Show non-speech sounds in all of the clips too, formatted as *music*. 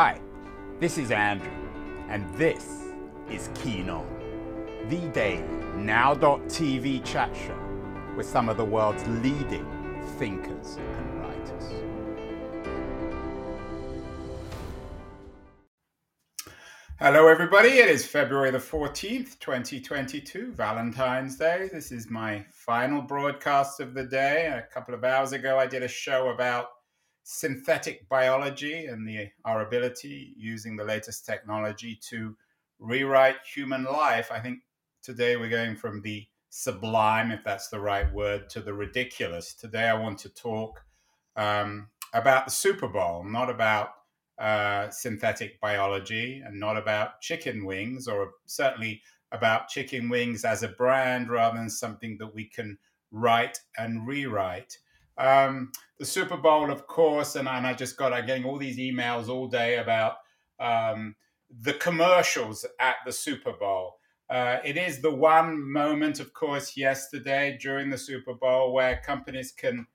Hi, this is Andrew, and this is Keen On, the daily now.tv chat show with some of the world's leading thinkers and writers. Hello, everybody. It is February the 14th, 2022, Valentine's Day. This is my final broadcast of the day. A couple of hours ago, I did a show about synthetic biology and the, our ability using the latest technology to rewrite human life. I think today we're going from the sublime, if that's the right word, to the ridiculous. Today I want to talk um, about the Super Bowl, not about uh, synthetic biology and not about chicken wings, or certainly about chicken wings as a brand rather than something that we can write and rewrite. Um, the Super Bowl, of course, and, and I just got I'm getting all these emails all day about um, the commercials at the Super Bowl. Uh, it is the one moment, of course, yesterday during the Super Bowl where companies can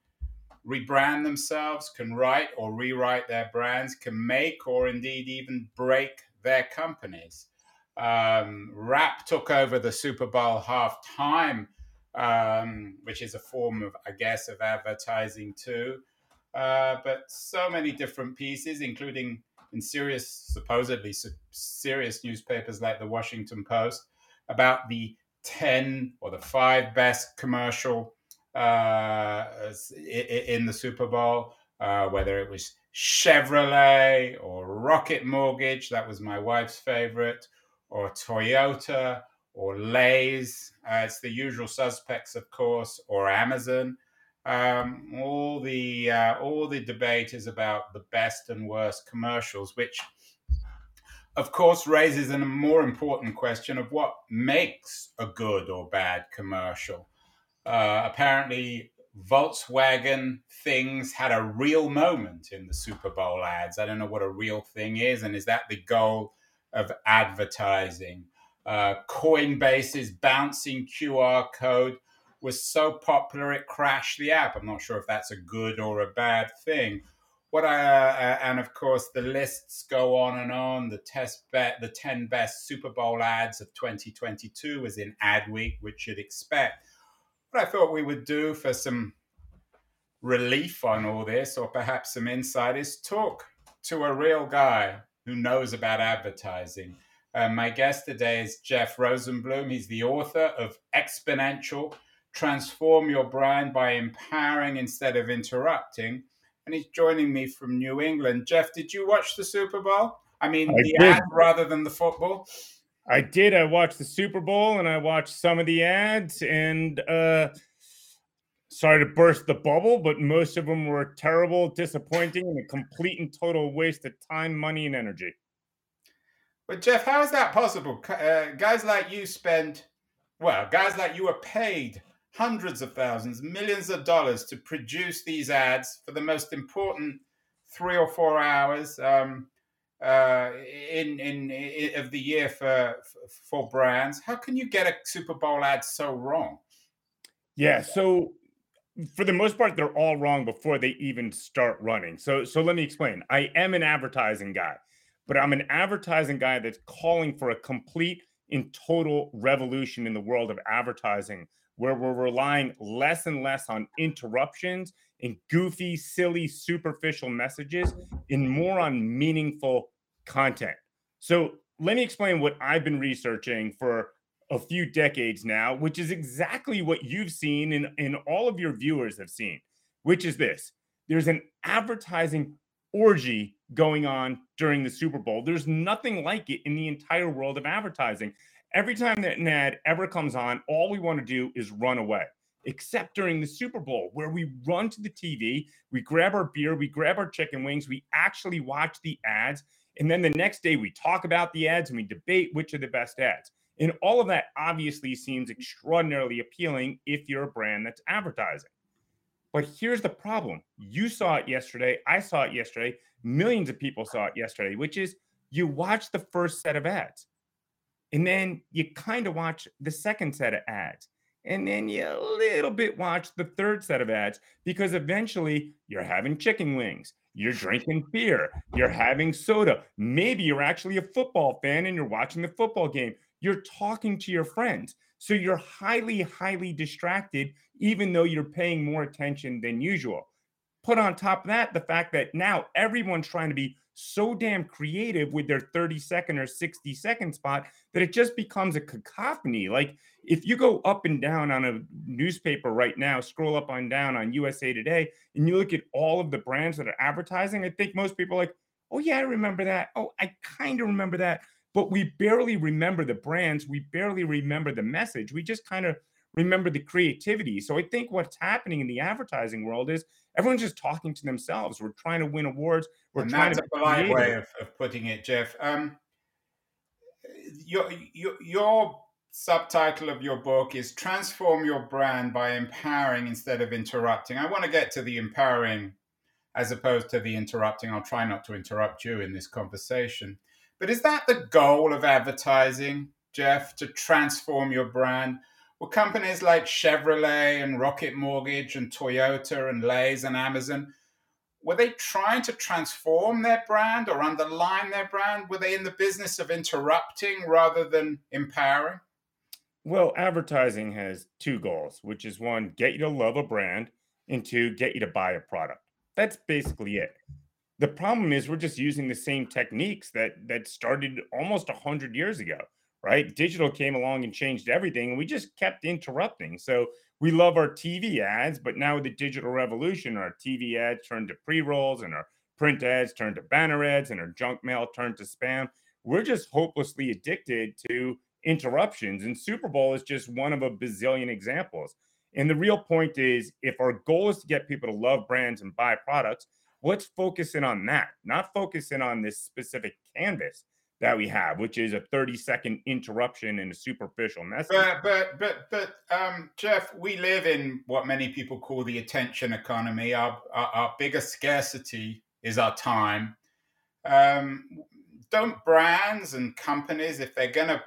rebrand themselves, can write or rewrite their brands, can make or indeed even break their companies. Um, Rap took over the Super Bowl halftime um, which is a form of, I guess, of advertising too. Uh, but so many different pieces, including in serious, supposedly serious newspapers like the Washington Post, about the 10 or the five best commercial uh, in the Super Bowl, uh, whether it was Chevrolet or Rocket Mortgage, that was my wife's favorite, or Toyota or Lay's. It's the usual suspects, of course, or Amazon. Um, all the uh, all the debate is about the best and worst commercials, which, of course, raises a more important question of what makes a good or bad commercial. Uh, apparently, Volkswagen things had a real moment in the Super Bowl ads. I don't know what a real thing is, and is that the goal of advertising? Uh, Coinbase's bouncing QR code was so popular it crashed the app. I'm not sure if that's a good or a bad thing. What I, uh, and of course the lists go on and on. The test bet, the 10 best Super Bowl ads of 2022 was in Adweek, which you'd expect. What I thought we would do for some relief on all this, or perhaps some insight, is talk to a real guy who knows about advertising uh, my guest today is Jeff Rosenblum. He's the author of Exponential Transform Your Brand by Empowering Instead of Interrupting. And he's joining me from New England. Jeff, did you watch the Super Bowl? I mean, I the did. ad rather than the football? I did. I watched the Super Bowl and I watched some of the ads and uh sorry to burst the bubble, but most of them were terrible, disappointing, and a complete and total waste of time, money, and energy. But Jeff, how is that possible? Uh, guys like you spend, well, guys like you are paid hundreds of thousands, millions of dollars to produce these ads for the most important three or four hours um, uh, in, in, in of the year for for brands. How can you get a Super Bowl ad so wrong? Yeah, so for the most part, they're all wrong before they even start running. So so let me explain. I am an advertising guy but I'm an advertising guy that's calling for a complete and total revolution in the world of advertising, where we're relying less and less on interruptions and goofy, silly, superficial messages and more on meaningful content. So, let me explain what I've been researching for a few decades now, which is exactly what you've seen and, and all of your viewers have seen, which is this there's an advertising orgy going on during the Super Bowl. There's nothing like it in the entire world of advertising. Every time that an ad ever comes on, all we want to do is run away, except during the Super Bowl, where we run to the TV, we grab our beer, we grab our chicken wings, we actually watch the ads. And then the next day, we talk about the ads and we debate which are the best ads. And all of that obviously seems extraordinarily appealing if you're a brand that's advertising. But here's the problem you saw it yesterday. I saw it yesterday. Millions of people saw it yesterday, which is you watch the first set of ads and then you kind of watch the second set of ads. and then you a little bit watch the third set of ads because eventually you're having chicken wings, you're drinking beer, you're having soda. Maybe you're actually a football fan and you're watching the football game. You're talking to your friends. So you're highly, highly distracted, even though you're paying more attention than usual. Put on top of that the fact that now everyone's trying to be so damn creative with their 30 second or 60 second spot that it just becomes a cacophony. Like if you go up and down on a newspaper right now, scroll up and down on USA Today, and you look at all of the brands that are advertising, I think most people are like, oh, yeah, I remember that. Oh, I kind of remember that. But we barely remember the brands. We barely remember the message. We just kind of remember the creativity. So I think what's happening in the advertising world is everyone's just talking to themselves. We're trying to win awards. We're and trying that's to a polite way of, of, putting it, Jeff. Um, your, your your subtitle of your book is transform your brand by empowering instead of interrupting. I want to get to the empowering as opposed to the interrupting. I'll try not to interrupt you in this conversation. But is that the goal of advertising, Jeff, to transform your brand? Well, companies like Chevrolet and Rocket Mortgage and Toyota and Lay's and Amazon, were they trying to transform their brand or underline their brand? Were they in the business of interrupting rather than empowering? Well, advertising has two goals, which is one, get you to love a brand, and two, get you to buy a product. That's basically it. The problem is we're just using the same techniques that that started almost 100 years ago right? Digital came along and changed everything, and we just kept interrupting. So we love our TV ads, but now with the digital revolution, our TV ads turned to pre rolls, and our print ads turned to banner ads, and our junk mail turned to spam. We're just hopelessly addicted to interruptions, and Super Bowl is just one of a bazillion examples. And the real point is if our goal is to get people to love brands and buy products, let's focus in on that, not focusing on this specific canvas that we have, which is a 30 second interruption and a superficial message. But but but but um, Jeff, we live in what many people call the attention economy. Our our, our biggest scarcity is our time. Um, don't brands and companies, if they're going to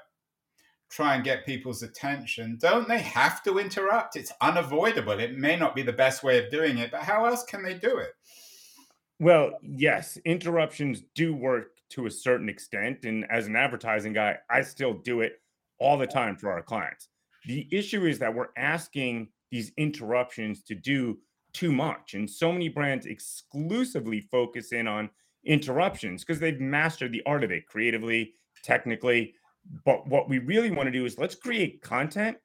try and get people's attention, don't they have to interrupt? It's unavoidable. It may not be the best way of doing it, but how else can they do it? Well, yes, interruptions do work to a certain extent. And as an advertising guy, I still do it all the time for our clients. The issue is that we're asking these interruptions to do too much. And so many brands exclusively focus in on interruptions because they've mastered the art of it creatively, technically. But what we really want to do is let's create content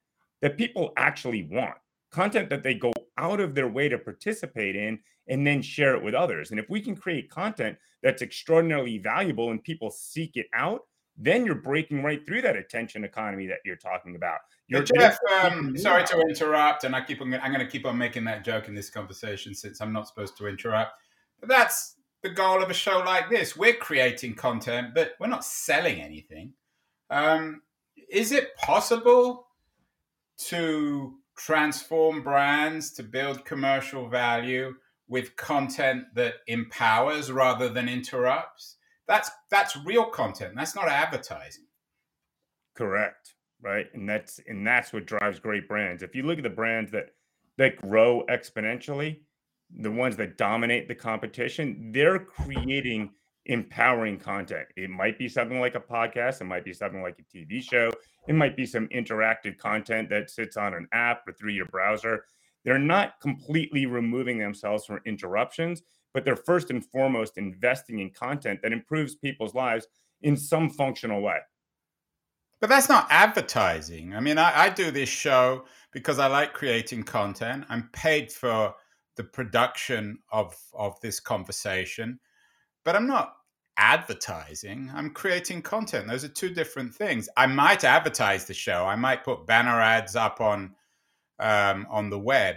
that people actually want, content that they go out of their way to participate in and then share it with others. And if we can create content that's extraordinarily valuable and people seek it out, then you're breaking right through that attention economy that you're talking about. You're, Jeff, um, sorry to interrupt, and I keep on. I'm going to keep on making that joke in this conversation since I'm not supposed to interrupt. But that's the goal of a show like this. We're creating content, but we're not selling anything. Um, is it possible to transform brands to build commercial value with content that empowers rather than interrupts. That's that's real content. That's not advertising. Correct. Right? And that's and that's what drives great brands. If you look at the brands that that grow exponentially the ones that dominate the competition they're creating empowering content. It might be something like a podcast, it might be something like a TV show, it might be some interactive content that sits on an app or through your browser. They're not completely removing themselves from interruptions, but they're first and foremost investing in content that improves people's lives in some functional way. But that's not advertising. I mean, I, I do this show because I like creating content. I'm paid for the production of of this conversation but I'm not advertising. I'm creating content. Those are two different things. I might advertise the show. I might put banner ads up on um, on the web,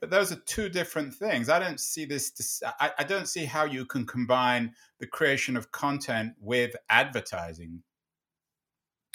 but those are two different things. I don't see this. I, I don't see how you can combine the creation of content with advertising.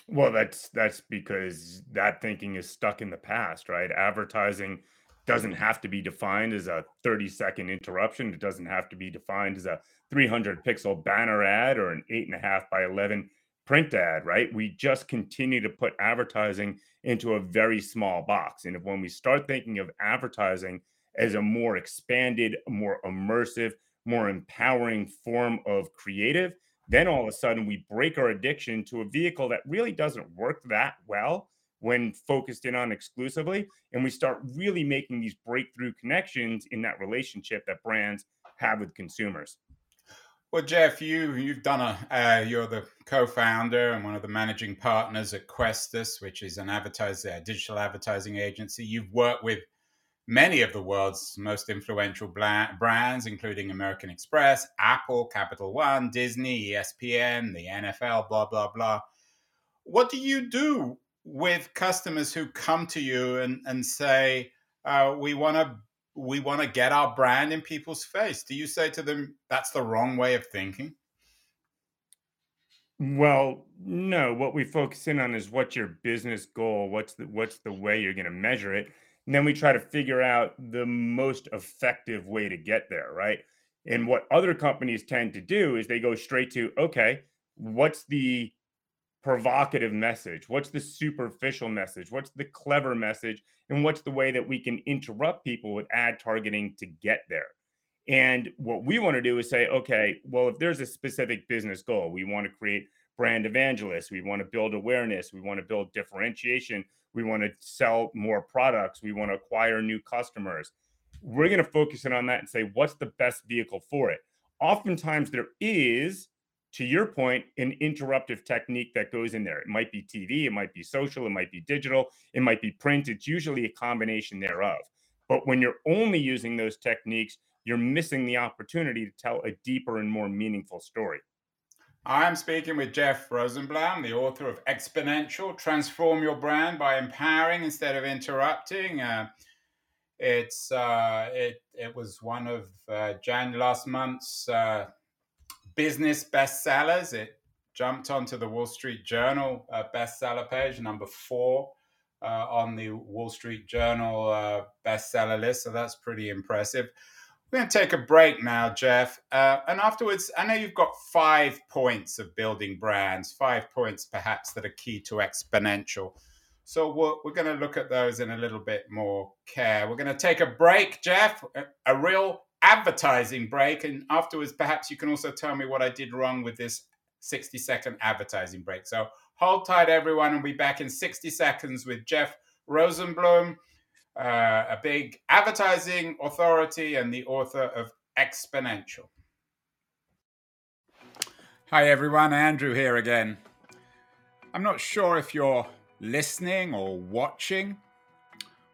Well, that's that's because that thinking is stuck in the past, right? Advertising doesn't have to be defined as a 30 second interruption. It doesn't have to be defined as a 300 pixel banner ad or an eight and a half by 11 print ad, right? We just continue to put advertising into a very small box. And if when we start thinking of advertising as a more expanded, more immersive, more empowering form of creative, then all of a sudden we break our addiction to a vehicle that really doesn't work that well when focused in on exclusively. And we start really making these breakthrough connections in that relationship that brands have with consumers. Well, Jeff, you you've done a uh, you're the co-founder and one of the managing partners at Questus, which is an advertiser, digital advertising agency. You've worked with many of the world's most influential brands, including American Express, Apple, Capital One, Disney, ESPN, the NFL, blah, blah, blah. What do you do with customers who come to you and, and say, uh, we want to we want to get our brand in people's face. Do you say to them that's the wrong way of thinking well no. What we focus in on is what's your business goal what's the what's the way you're going to measure it and then we try to figure out the most effective way to get there, right? And what other companies tend to do is they go straight to, okay, what's the provocative message? What's the superficial message? What's the clever message? And what's the way that we can interrupt people with ad targeting to get there? And what we want to do is say, okay, well, if there's a specific business goal, we want to create brand evangelists, we want to build awareness, we want to build differentiation, we want to sell more products, we want to acquire new customers. We're going to focus in on that and say, what's the best vehicle for it? Oftentimes, there is, to your point, an interruptive technique that goes in there. It might be TV, it might be social, it might be digital, it might be print. It's usually a combination thereof. But when you're only using those techniques, you're missing the opportunity to tell a deeper and more meaningful story. I'm speaking with Jeff Rosenblum, the author of Exponential Transform Your Brand by Empowering Instead of Interrupting. Uh, it's uh, it, it was one of uh, Jan last month's uh, business bestsellers. It jumped onto the Wall Street Journal uh, bestseller page, number four uh, on the Wall Street Journal uh, bestseller list. So that's pretty impressive. We're going to take a break now, Jeff. Uh, and afterwards, I know you've got five points of building brands, five points perhaps that are key to exponential. So we're, we're going to look at those in a little bit more care. We're going to take a break, Jeff, a, a real advertising break. And afterwards, perhaps you can also tell me what I did wrong with this 60 second advertising break. So hold tight, everyone, and we'll be back in 60 seconds with Jeff Rosenblum uh, a big advertising authority and the author of Exponential. Hi, everyone. Andrew here again. I'm not sure if you're listening or watching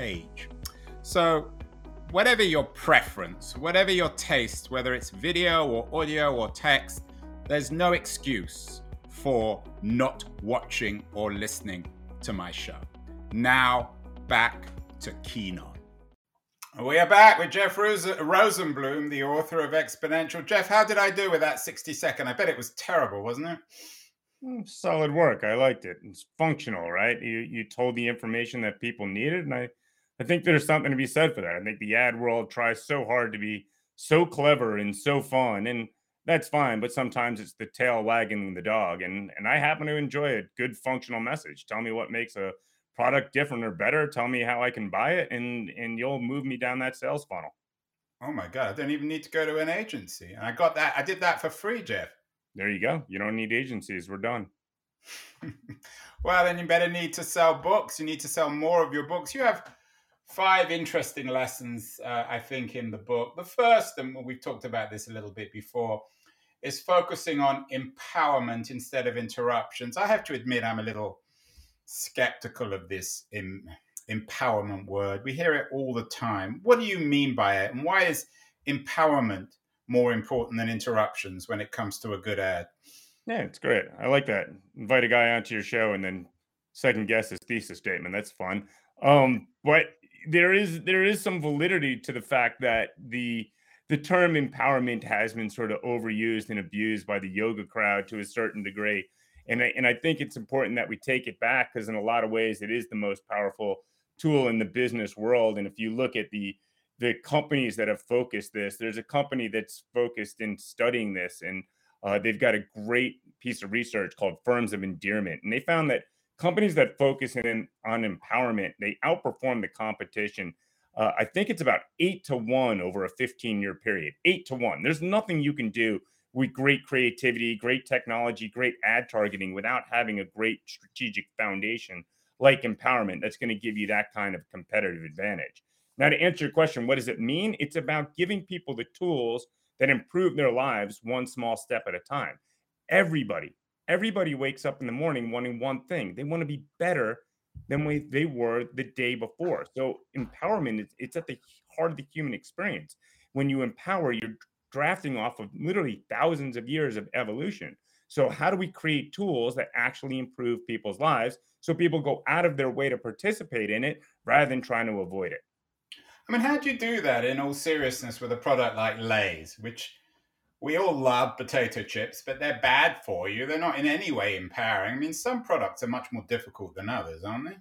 page. So, whatever your preference, whatever your taste, whether it's video or audio or text, there's no excuse for not watching or listening to my show. Now, back to Keen On. We are back with Jeff Rosenblum, the author of Exponential. Jeff, how did I do with that 60 second? I bet it was terrible, wasn't it? Mm, solid work. I liked it. It's functional, right? You you told the information that people needed, and I I think there's something to be said for that. I think the ad world tries so hard to be so clever and so fun, and that's fine. But sometimes it's the tail wagging the dog, and and I happen to enjoy a good functional message. Tell me what makes a product different or better. Tell me how I can buy it, and and you'll move me down that sales funnel. Oh my god! I don't even need to go to an agency, and I got that. I did that for free, Jeff. There you go. You don't need agencies. We're done. *laughs* well, then you better need to sell books. You need to sell more of your books. You have five interesting lessons, uh, I think, in the book. The first, and we've talked about this a little bit before, is focusing on empowerment instead of interruptions. I have to admit, I'm a little skeptical of this em- empowerment word. We hear it all the time. What do you mean by it? And why is empowerment more important than interruptions when it comes to a good ad. Yeah, it's great. I like that. Invite a guy onto your show and then second guess his thesis statement. That's fun. Um, but there is there is some validity to the fact that the the term empowerment has been sort of overused and abused by the yoga crowd to a certain degree. And I, and I think it's important that we take it back because in a lot of ways it is the most powerful tool in the business world. And if you look at the the companies that have focused this. There's a company that's focused in studying this, and uh, they've got a great piece of research called Firms of Endearment, and they found that companies that focus in on empowerment they outperform the competition. Uh, I think it's about eight to one over a 15 year period. Eight to one. There's nothing you can do with great creativity, great technology, great ad targeting without having a great strategic foundation like empowerment that's going to give you that kind of competitive advantage. Now, to answer your question, what does it mean? It's about giving people the tools that improve their lives one small step at a time. Everybody, everybody wakes up in the morning wanting one thing. They want to be better than they were the day before. So empowerment is it's at the heart of the human experience. When you empower, you're drafting off of literally thousands of years of evolution. So how do we create tools that actually improve people's lives so people go out of their way to participate in it rather than trying to avoid it? I mean, how do you do that in all seriousness with a product like Lay's, which we all love potato chips, but they're bad for you. They're not in any way empowering. I mean, some products are much more difficult than others, aren't they?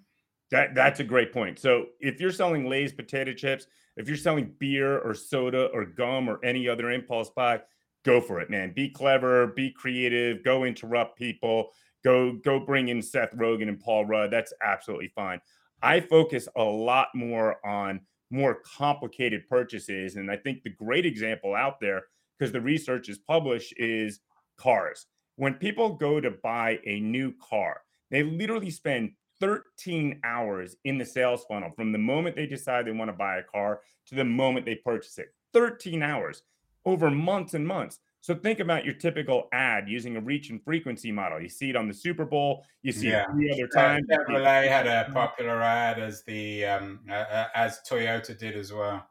That that's a great point. So if you're selling Lay's potato chips, if you're selling beer or soda or gum or any other impulse buy, go for it, man. Be clever, be creative, go interrupt people, go go bring in Seth Rogen and Paul Rudd. That's absolutely fine. I focus a lot more on more complicated purchases. And I think the great example out there, because the research is published, is cars. When people go to buy a new car, they literally spend 13 hours in the sales funnel from the moment they decide they want to buy a car to the moment they purchase it. 13 hours over months and months. So think about your typical ad using a reach and frequency model. You see it on the Super Bowl. You see yeah. it three other times. Chevrolet had a popular ad as the um, uh, as Toyota did as well.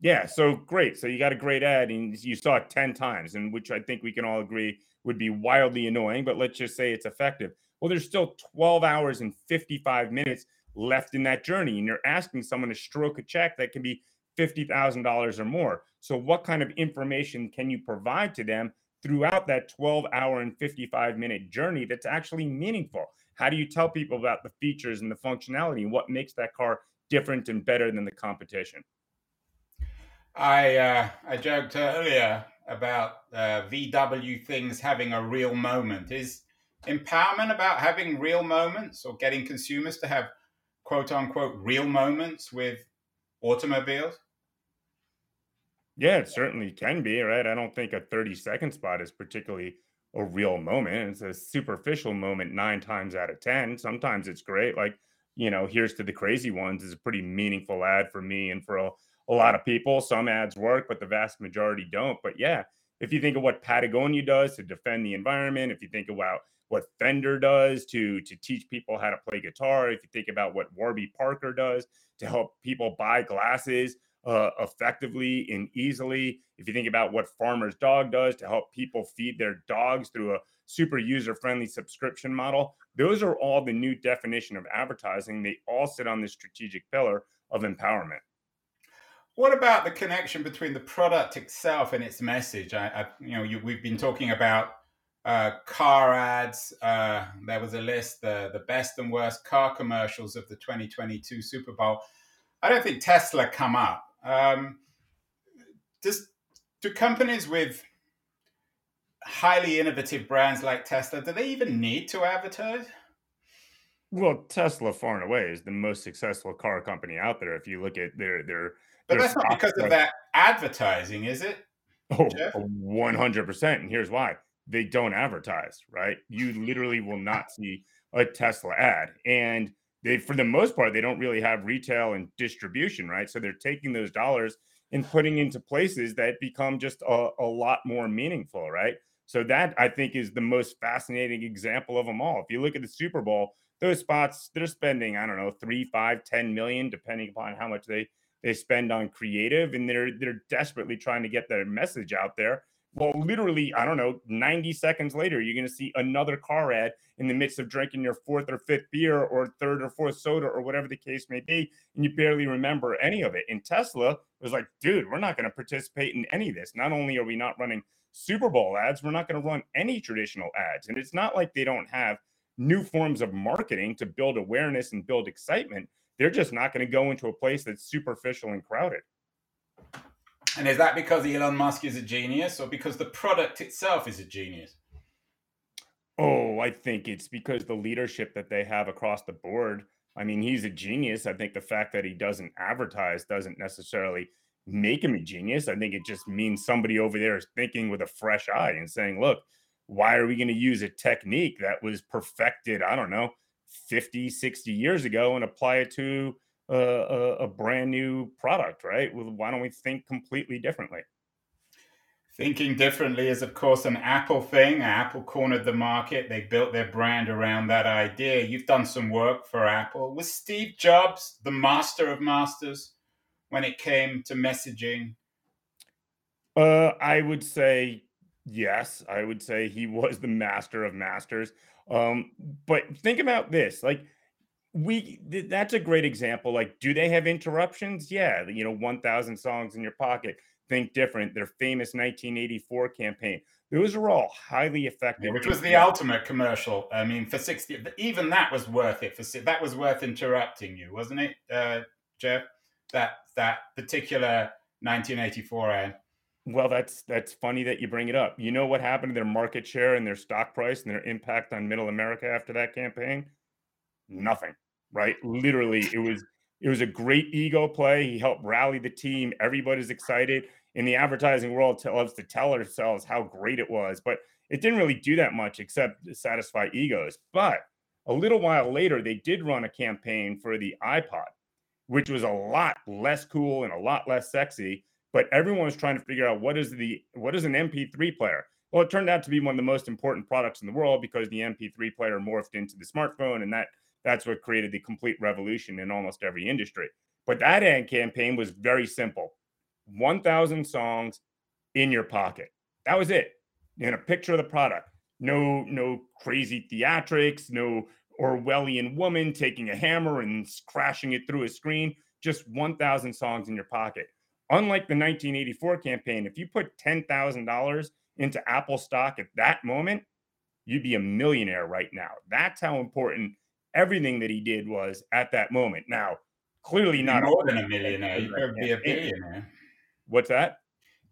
Yeah, so great. So you got a great ad, and you saw it ten times, and which I think we can all agree would be wildly annoying. But let's just say it's effective. Well, there's still 12 hours and 55 minutes left in that journey, and you're asking someone to stroke a check that can be $50,000 or more. So, what kind of information can you provide to them throughout that 12 hour and 55 minute journey that's actually meaningful? How do you tell people about the features and the functionality and what makes that car different and better than the competition? I uh, I joked earlier about uh, VW things having a real moment. Is empowerment about having real moments or getting consumers to have quote unquote real moments with automobiles? Yeah, it certainly can be, right? I don't think a 30 second spot is particularly a real moment. It's a superficial moment nine times out of 10. Sometimes it's great. Like, you know, here's to the crazy ones is a pretty meaningful ad for me and for a, a lot of people. Some ads work, but the vast majority don't. But yeah, if you think of what Patagonia does to defend the environment, if you think about what Fender does to to teach people how to play guitar, if you think about what Warby Parker does to help people buy glasses uh, effectively and easily. If you think about what Farmer's Dog does to help people feed their dogs through a super user friendly subscription model, those are all the new definition of advertising. They all sit on this strategic pillar of empowerment. What about the connection between the product itself and its message? I, I you know, you, we've been talking about uh, car ads. Uh, there was a list, the, the best and worst car commercials of the 2022 Super Bowl. I don't think Tesla come up. Um, does, do companies with highly innovative brands like Tesla, do they even need to advertise? Well, Tesla far and away is the most successful car company out there. If you look at their their, but that's not because of that advertising, is it? Oh, one hundred percent. And here's why: they don't advertise. Right? You literally will not *laughs* see a Tesla ad, and they, for the most part, they don't really have retail and distribution. Right? So they're taking those dollars and putting into places that become just a, a lot more meaningful. Right? So that I think is the most fascinating example of them all. If you look at the Super Bowl those spots they're spending i don't know three five ten million depending upon how much they they spend on creative and they're they're desperately trying to get their message out there. Well literally i don't know 90 seconds later you're going to see another car ad in the midst of drinking your fourth or fifth beer or third or fourth soda or whatever the case may be and you barely remember any of it. And tesla was like dude we're not going to participate in any of this. Not only are we not running super bowl ads we're not going to run any traditional ads. And it's not like they don't have new forms of marketing to build awareness and build excitement. They're just not going to go into a place that's superficial and crowded. And is that because Elon Musk is a genius or because the product itself is a genius? Oh, I think it's because the leadership that they have across the board. I mean, he's a genius. I think the fact that he doesn't advertise doesn't necessarily make him a genius. I think it just means somebody over there is thinking with a fresh eye and saying, look, why are we going to use a technique that was perfected i don't know 50 60 years ago and apply it to a, a, a brand new product right? Well, why don't we think completely differently? Thinking differently is of course an apple thing. Apple cornered the market. They built their brand around that idea. You've done some work for apple. Was steve jobs the master of masters when it came to messaging? Uh, i would say yes, I would say he was the master of masters. Um, but think about this like, we that's a great example. Like, do they have interruptions? Yeah, you know, 1,000 songs in your pocket. Think different. Their famous 1984 campaign. Those are all highly effective. Yeah, which was the ultimate commercial. I mean, for 60, even that was worth it. For that was worth interrupting you, wasn't it, uh, Jeff? That that particular 1984 ad. Well, that's that's funny that you bring it up. You know what happened to their market share and their stock price and their impact on middle America after that campaign? Nothing, right? Literally, it was it was a great ego play. He helped rally the team. Everybody's excited. In the advertising world, loves to tell ourselves how great it was, but it didn't really do that much except satisfy egos. But a little while later, they did run a campaign for the iPod, which was a lot less cool and a lot less sexy but everyone was trying to figure out what is the what is an MP3 player. Well, it turned out to be one of the most important products in the world because the MP3 player morphed into the smartphone, and that that's what created the complete revolution in almost every industry. But that ad campaign was very simple: 1,000 songs in your pocket. That was it. And a picture of the product. No, no crazy theatrics. No Orwellian woman taking a hammer and crashing it through a screen. Just 1,000 songs in your pocket. Unlike the 1984 campaign, if you put $10,000 into Apple stock at that moment, you'd be a millionaire right now. That's how important everything that he did was at that moment. Now, clearly not more than a millionaire. You'd probably be a billionaire. What's that?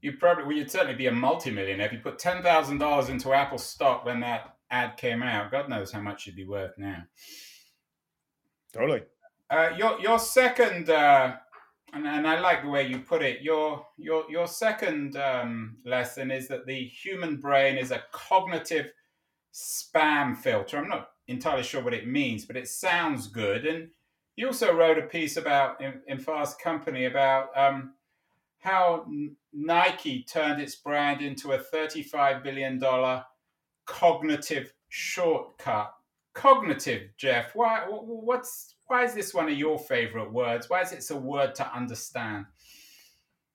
You probably well, you'd certainly be a multimillionaire if you put ten thousand dollars into Apple stock when that ad came out. God knows how much you'd be worth now. Totally. Uh, your your second uh, and, and I like the way you put it. Your your your second um, lesson is that the human brain is a cognitive spam filter. I'm not entirely sure what it means, but it sounds good. And you also wrote a piece about in, in Fast Company about um, how Nike turned its brand into a 35 billion dollar cognitive shortcut. Cognitive, Jeff. Why? What's why is this one of your favorite words? Why is it a word to understand?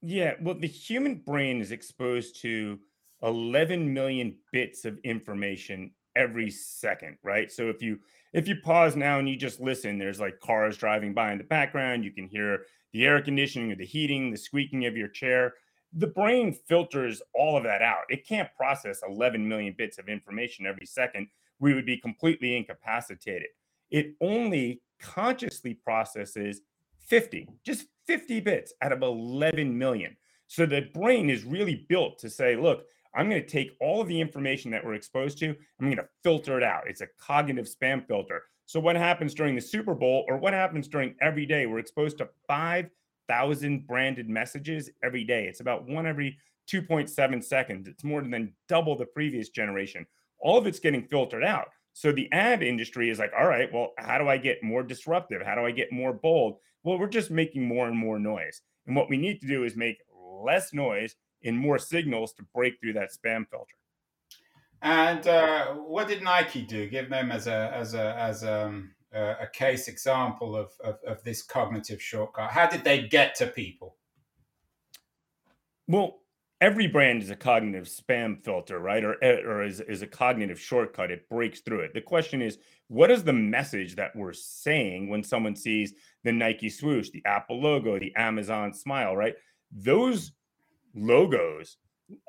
Yeah, well, the human brain is exposed to 11 million bits of information every second, right? So if you if you pause now and you just listen, there's like cars driving by in the background, you can hear the air conditioning or the heating, the squeaking of your chair. the brain filters all of that out. It can't process 11 million bits of information every second. We would be completely incapacitated. It only consciously processes 50, just 50 bits out of 11 million. So the brain is really built to say, look, I'm going to take all of the information that we're exposed to, I'm going to filter it out. It's a cognitive spam filter. So what happens during the Super Bowl or what happens during every day? We're exposed to 5,000 branded messages every day. It's about one every 2.7 seconds. It's more than double the previous generation. All of it's getting filtered out. So the ad industry is like, all right, well, how do I get more disruptive? How do I get more bold? Well, we're just making more and more noise. And what we need to do is make less noise and more signals to break through that spam filter. And uh, what did Nike do? Give them as a as a as a, um, a case example of, of, of this cognitive shortcut. How did they get to people? Well, every brand is a cognitive spam filter, right? Or, eh, or is, is a cognitive shortcut. It breaks through it. The question is, what is the message that we're saying when someone sees the Nike swoosh, the Apple logo, the Amazon smile, right? Those logos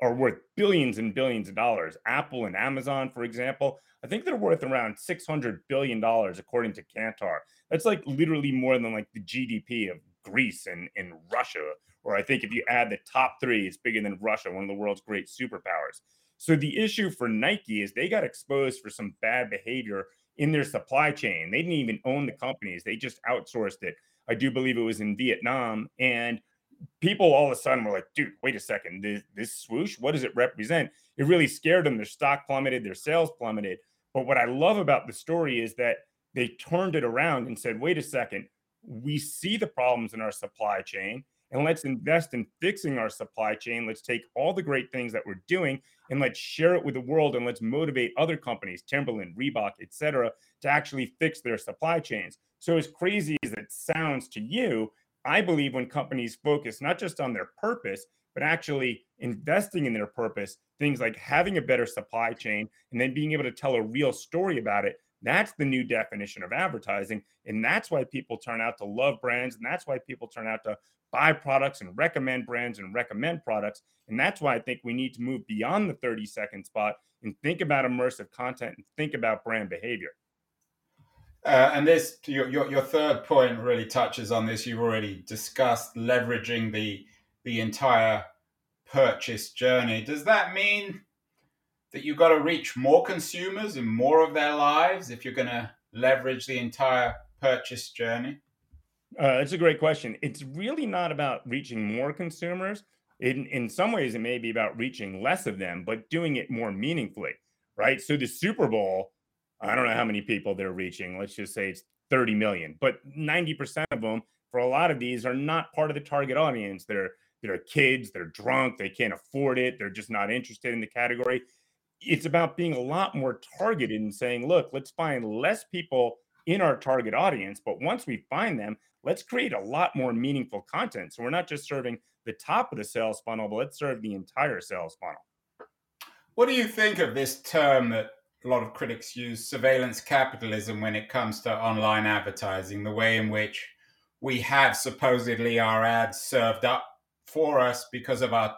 are worth billions and billions of dollars. Apple and Amazon, for example, I think they're worth around $600 billion, according to Kantar. That's like literally more than like the GDP of Greece and, and Russia. Or I think if you add the top three, it's bigger than Russia, one of the world's great superpowers. So the issue for Nike is they got exposed for some bad behavior in their supply chain. They didn't even own the companies, they just outsourced it. I do believe it was in Vietnam. And people all of a sudden were like, dude, wait a second, this, this swoosh, what does it represent? It really scared them. Their stock plummeted, their sales plummeted. But what I love about the story is that they turned it around and said, wait a second, we see the problems in our supply chain and let's invest in fixing our supply chain. Let's take all the great things that we're doing and let's share it with the world and let's motivate other companies, Timberland, Reebok, etc., to actually fix their supply chains. So as crazy as it sounds to you, I believe when companies focus not just on their purpose, but actually investing in their purpose, things like having a better supply chain and then being able to tell a real story about it, that's the new definition of advertising. And that's why people turn out to love brands. And that's why people turn out to buy products and recommend brands and recommend products. And that's why I think we need to move beyond the 30 second spot and think about immersive content and think about brand behavior. Uh, and this your, your, your third point really touches on this. You've already discussed leveraging the the entire purchase journey. Does that mean that you've got to reach more consumers in more of their lives if you're going to leverage the entire purchase journey? Uh, it's a great question. It's really not about reaching more consumers. In in some ways, it may be about reaching less of them, but doing it more meaningfully, right? So the Super Bowl I don't know how many people they're reaching. Let's just say it's 30 million, but 90% of them for a lot of these are not part of the target audience. They're they're kids, they're drunk, they can't afford it, they're just not interested in the category. It's about being a lot more targeted and saying, look, let's find less people in our target audience, but once we find them, let's create a lot more meaningful content. So we're not just serving the top of the sales funnel, but let's serve the entire sales funnel. What do you think of this term that a lot of critics use surveillance capitalism when it comes to online advertising, the way in which we have supposedly our ads served up for us because of our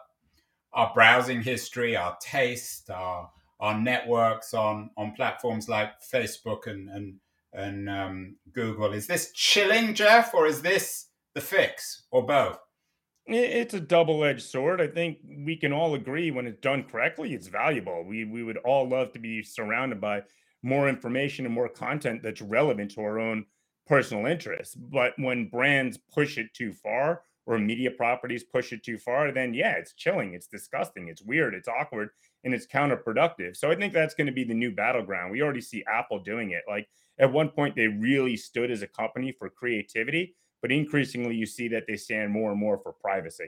our browsing history, our taste, our our networks on on platforms like Facebook and and and um, Google. Is this chilling, Jeff, or is this the fix, or both? It's a double-edged sword. I think we can all agree when it's done correctly, it's valuable. We we would all love to be surrounded by more information and more content that's relevant to our own personal interests. But when brands push it too far or media properties push it too far, then yeah, it's chilling, it's disgusting, it's weird, it's awkward, and it's counterproductive. So I think that's going to be the new battleground. We already see Apple doing it. Like at one point, they really stood as a company for creativity but increasingly you see that they stand more and more for privacy.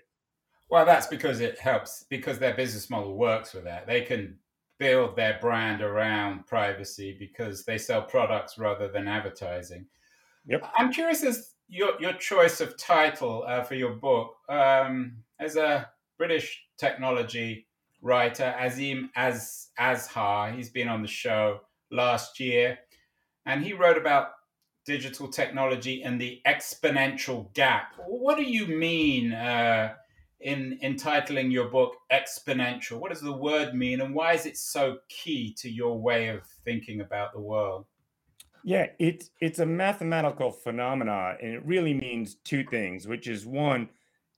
Well, that's because it helps because their business model works with that. They can build their brand around privacy because they sell products rather than advertising. Yep. I'm curious as your your choice of title uh, for your book um, as a British technology writer, Azeem Az Azhar. He's been on the show last year, and he wrote about digital technology and the exponential gap. What do you mean uh, in entitling your book Exponential. What does the word mean, and why is it so key to your way of thinking about the world? Yeah, it's it's a mathematical phenomena, and it really means two things, which is one,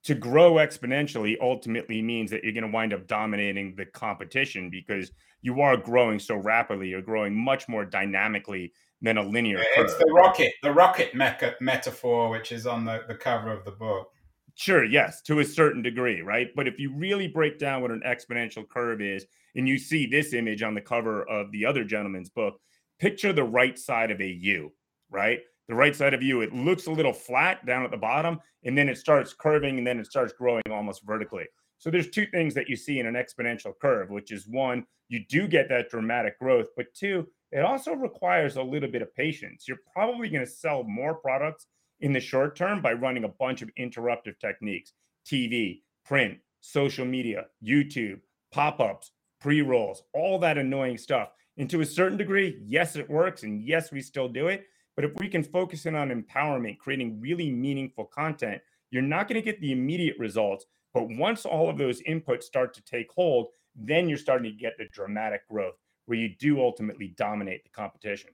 to grow exponentially ultimately means that you're going to wind up dominating the competition because you are growing so rapidly. You're growing much more dynamically than a linear. It's curve. the rocket, the rocket mecha- metaphor, which is on the, the cover of the book. Sure, yes, to a certain degree, right? But if you really break down what an exponential curve is, and you see this image on the cover of the other gentleman's book, picture the right side of a U, right? The right side of U, it looks a little flat down at the bottom, and then it starts curving and then it starts growing almost vertically. So there's two things that you see in an exponential curve, which is one, you do get that dramatic growth, but two, it also requires a little bit of patience. You're probably going to sell more products in the short term by running a bunch of interruptive techniques TV, print, social media, YouTube, pop ups, pre rolls, all that annoying stuff. And to a certain degree, yes, it works. And yes, we still do it. But if we can focus in on empowerment, creating really meaningful content, you're not going to get the immediate results. But once all of those inputs start to take hold, then you're starting to get the dramatic growth where you do ultimately dominate the competition.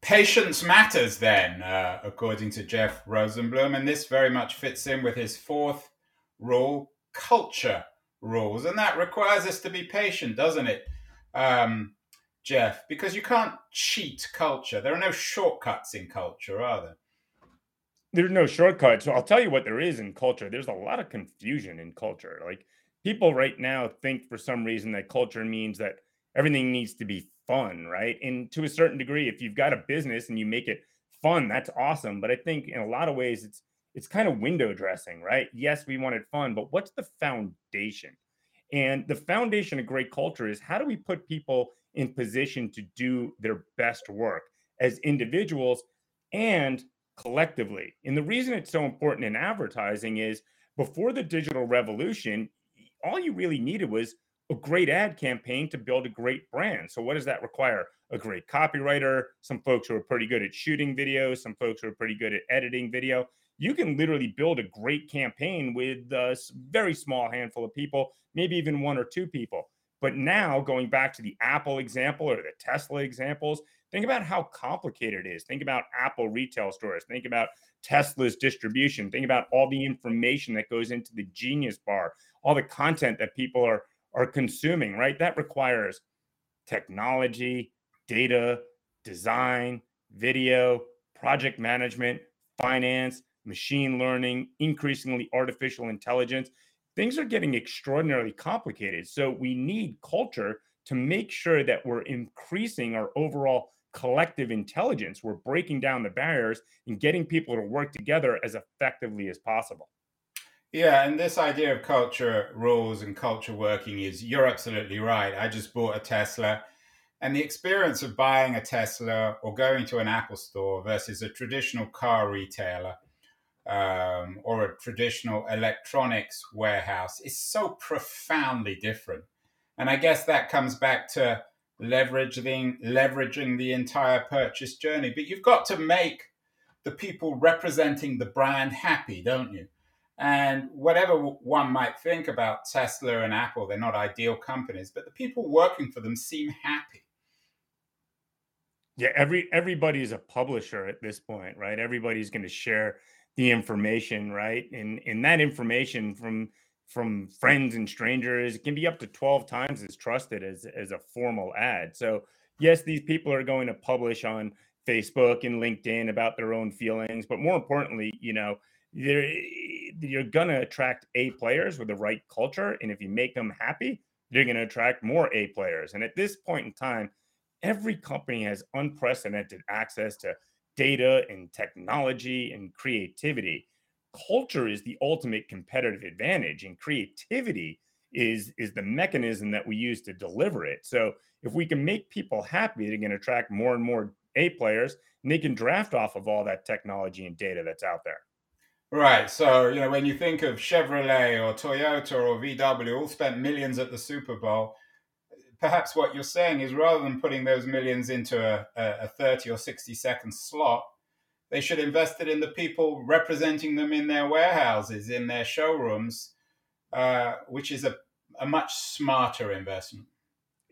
Patience matters, then, uh, according to Jeff Rosenblum, and this very much fits in with his fourth rule culture rules. And that requires us to be patient, doesn't it, um, Jeff? Because you can't cheat culture. There are no shortcuts in culture, are there? There's no shortcuts. So I'll tell you what there is in culture. There's a lot of confusion in culture. Like people right now think for some reason that culture means that everything needs to be fun, right? And to a certain degree, if you've got a business and you make it fun, that's awesome. But I think in a lot of ways, it's it's kind of window dressing, right? Yes, we wanted fun, but what's the foundation? And the foundation of great culture is how do we put people in position to do their best work as individuals and collectively? And the reason it's so important in advertising is before the digital revolution, all you really needed was a great ad campaign to build a great brand. So, what does that require? A great copywriter, some folks who are pretty good at shooting videos, some folks who are pretty good at editing video. You can literally build a great campaign with uh, a very small handful of people, maybe even one or two people. But now, going back to the Apple example or the Tesla examples, think about how complicated it is. Think about Apple retail stores. Think about Tesla's distribution. Think about all the information that goes into the Genius Bar, all the content that people are are consuming, right? That requires technology, data, design, video, project management, finance, machine learning, increasingly artificial intelligence. Things are getting extraordinarily complicated. So we need culture to make sure that we're increasing our overall collective intelligence. We're breaking down the barriers and getting people to work together as effectively as possible. Yeah, and this idea of culture rules and culture working is you're absolutely right. I just bought a Tesla, and the experience of buying a Tesla or going to an Apple store versus a traditional car retailer um, or a traditional electronics warehouse is so profoundly different. And I guess that comes back to leveraging leveraging the entire purchase journey. But you've got to make the people representing the brand happy, don't you? And whatever one might think about Tesla and Apple, they're not ideal companies, but the people working for them seem happy. Yeah, every everybody is a publisher at this point, right? Everybody's going to share the information, right? And and that information from from friends and strangers it can be up to 12 times as trusted as as a formal ad. So, yes, these people are going to publish on Facebook and LinkedIn about their own feelings, but more importantly, you know, you're, you're going to attract A players with the right culture. And if you make them happy, you're going to attract more A players. And at this point in time, every company has unprecedented access to data and technology and creativity. Culture is the ultimate competitive advantage, and creativity is, is the mechanism that we use to deliver it. So if we can make people happy, going to attract more and more A players, and they can draft off of all that technology and data that's out there. Right. So, you know, when you think of Chevrolet or Toyota or VW all spent millions at the Super Bowl, perhaps what you're saying is rather than putting those millions into a, a 30 or 60 second slot, they should invest it in the people representing them in their warehouses, in their showrooms, uh, which is a, a much smarter investment.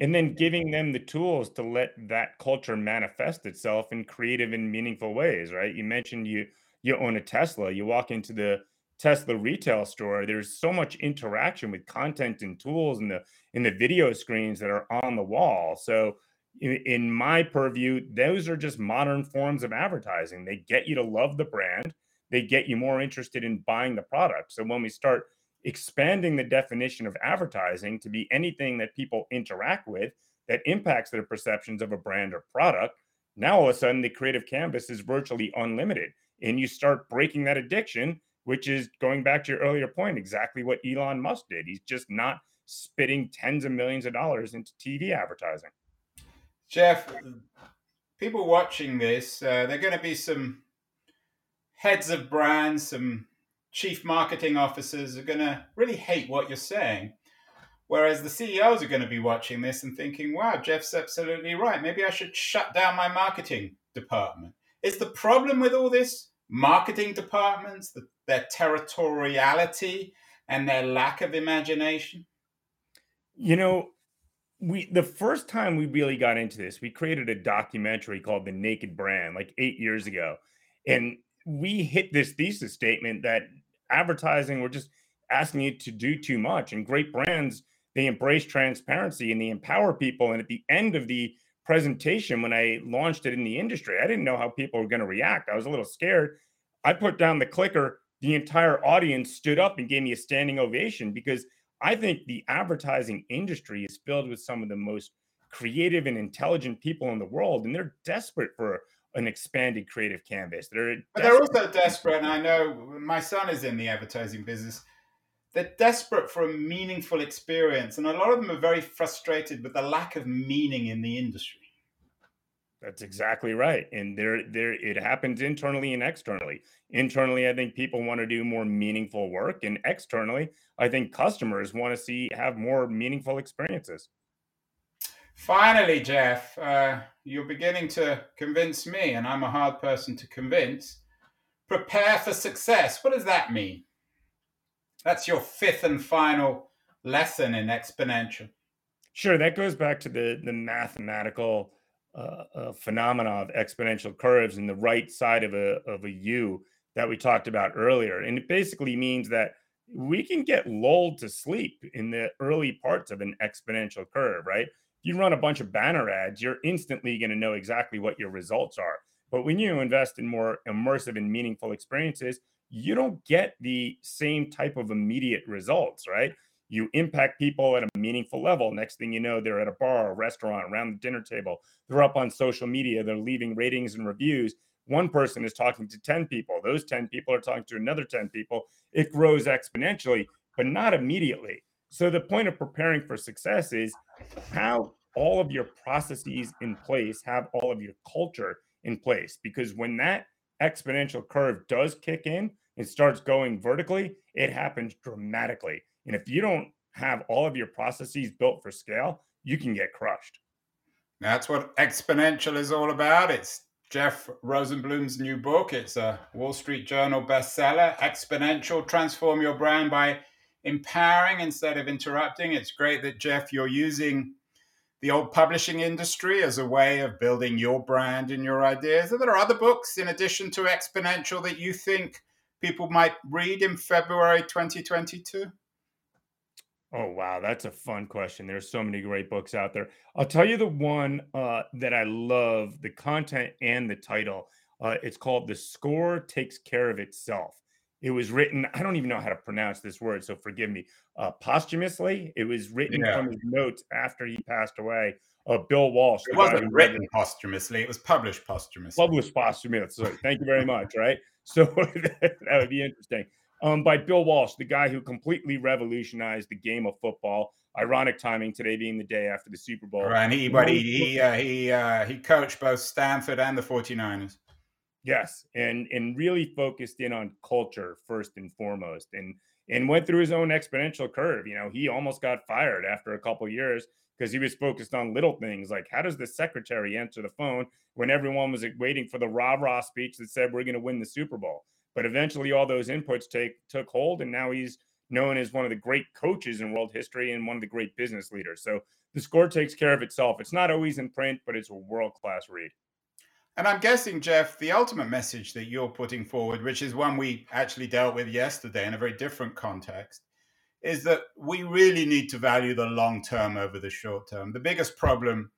And then giving them the tools to let that culture manifest itself in creative and meaningful ways, right? You mentioned you you own a Tesla. You walk into the Tesla retail store, there's so much interaction with content and tools and the in the video screens that are on the wall. So in, in my purview, those are just modern forms of advertising. They get you to love the brand, they get you more interested in buying the product. So when we start expanding the definition of advertising to be anything that people interact with that impacts their perceptions of a brand or product, now all of a sudden the creative canvas is virtually unlimited. And you start breaking that addiction, which is going back to your earlier point, exactly what Elon Musk did. He's just not spitting tens of millions of dollars into TV advertising. Jeff, people watching this, uh, there are going to be some heads of brands, some chief marketing officers are going to really hate what you're saying. Whereas the CEOs are going to be watching this and thinking, wow, Jeff's absolutely right. Maybe I should shut down my marketing department. Is the problem with all this marketing departments, the, their territoriality and their lack of imagination? You know, we the first time we really got into this, we created a documentary called The Naked Brand like 8 years ago. And we hit this thesis statement that advertising we're just asking you to do too much and great brands they embrace transparency and they empower people and at the end of the presentation when i launched it in the industry i didn't know how people were going to react i was a little scared i put down the clicker the entire audience stood up and gave me a standing ovation because I think the advertising industry is filled with some of the most creative and intelligent people in the world, and they're desperate for an expanded creative canvas. They're but they're also desperate, and I know my son is in the advertising business. They're desperate for a meaningful experience, and a lot of them are very frustrated with the lack of meaning in the industry. That's exactly right. And there there it happens internally and externally. Internally, I think people want to do more meaningful work. And externally, I think customers want to see have more meaningful experiences. Finally, Jeff, uh, you're beginning to convince me, and I'm a hard person to convince. Prepare for success. What does that mean? That's your fifth and final lesson in exponential. Sure, that goes back to the the mathematical uh, phenomena of exponential curves in the right side of a of a U that we talked about earlier, and it basically means that we can get lulled to sleep in the early parts of an exponential curve, right? You run a bunch of banner ads, you're instantly going to know exactly what your results are. But when you invest in more immersive and meaningful experiences, you don't get the same type of immediate results, right? you impact people at a meaningful level. Next thing you know, they're at a bar, a restaurant, around the dinner table. They're up on social media. They're leaving ratings and reviews. One person is talking to 10 people. Those 10 people are talking to another 10 people. It grows exponentially, but not immediately. So the point of preparing for success is how all of your processes in place, have all of your culture in place. Because when that exponential curve does kick in and starts going vertically, it happens dramatically. And if you don't have all of your processes built for scale, you can get crushed. That's what exponential is all about. It's Jeff Rosenblum's new book. It's a Wall Street Journal bestseller. Exponential Transform Your Brand by Empowering instead of Interrupting. It's great that, Jeff, you're using the old publishing industry as a way of building your brand and your ideas. Are there are other books in addition to Exponential that you think people might read in February 2022? Oh wow, that's a fun question. There's so many great books out there. I'll tell you the one uh, that I love, the content and the title. Uh, it's called "The Score Takes Care of Itself." It was written. I don't even know how to pronounce this word, so forgive me. Uh, posthumously, it was written yeah. from his notes after he passed away. Uh, Bill Walsh. It wasn't written posthumously; it was published posthumously. Published posthumously. Thank you very much. Right. So *laughs* that would be interesting um, by Bill Walsh, the guy who completely revolutionized the game of football. Ironic timing today being the day after the Super Bowl. Right, and he, but he he uh, he uh, he coached both Stanford and the 49ers. Yes, and and really focused in on culture first and foremost, and and went through his own exponential curve. You know, he almost got fired after a couple years because he was focused on little things like how does the secretary answer the phone when everyone was waiting for the rah rah speech that said we're going to win the Super Bowl. But eventually, all those inputs take took hold, and now he's known as one of the great coaches in world history and one of the great business leaders. So the score takes care of itself. It's not always in print, but it's a world class read. And I'm guessing, Jeff, the ultimate message that you're putting forward, which is one we actually dealt with yesterday in a very different context, is that we really need to value the long term over the short term. The biggest problem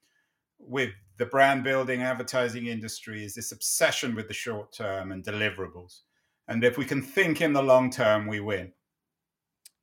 with the brand building advertising industry is this obsession with the short term and deliverables. And if we can think in the long term, we win.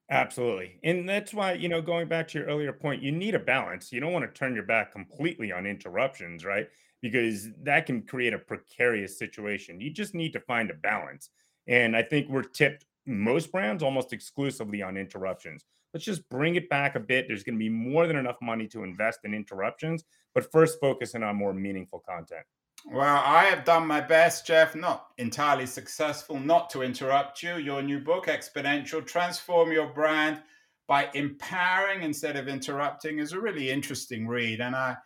Absolutely. And that's why, you know, going back to your earlier point, you need a balance. You don't want to turn your back completely on interruptions, right? Because that can create a precarious situation. You just need to find a balance. And I think we're tipped most brands almost exclusively on interruptions. Let's just bring it back a bit. There's going to be more than enough money to invest in interruptions, but first focusing on more meaningful content. Well, I have done my best, Jeff, not entirely successful, not to interrupt you. Your new book, Exponential Transform Your Brand by Empowering Instead of Interrupting, is a really interesting read. And I,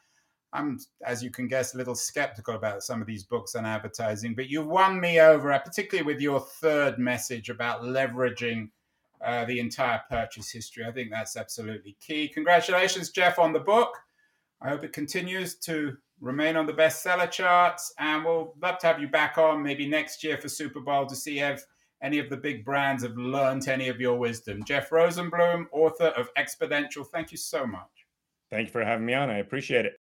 I'm, as you can guess, a little skeptical about some of these books on advertising, but you've won me over, particularly with your third message about leveraging uh, the entire purchase history. I think that's absolutely key. Congratulations, Jeff, on the book. I hope it continues to remain on the bestseller charts. And we'll love to have you back on maybe next year for Super Bowl to see if any of the big brands have learned any of your wisdom. Jeff Rosenblum, author of Exponential, thank you so much. Thank you for having me on. I appreciate it.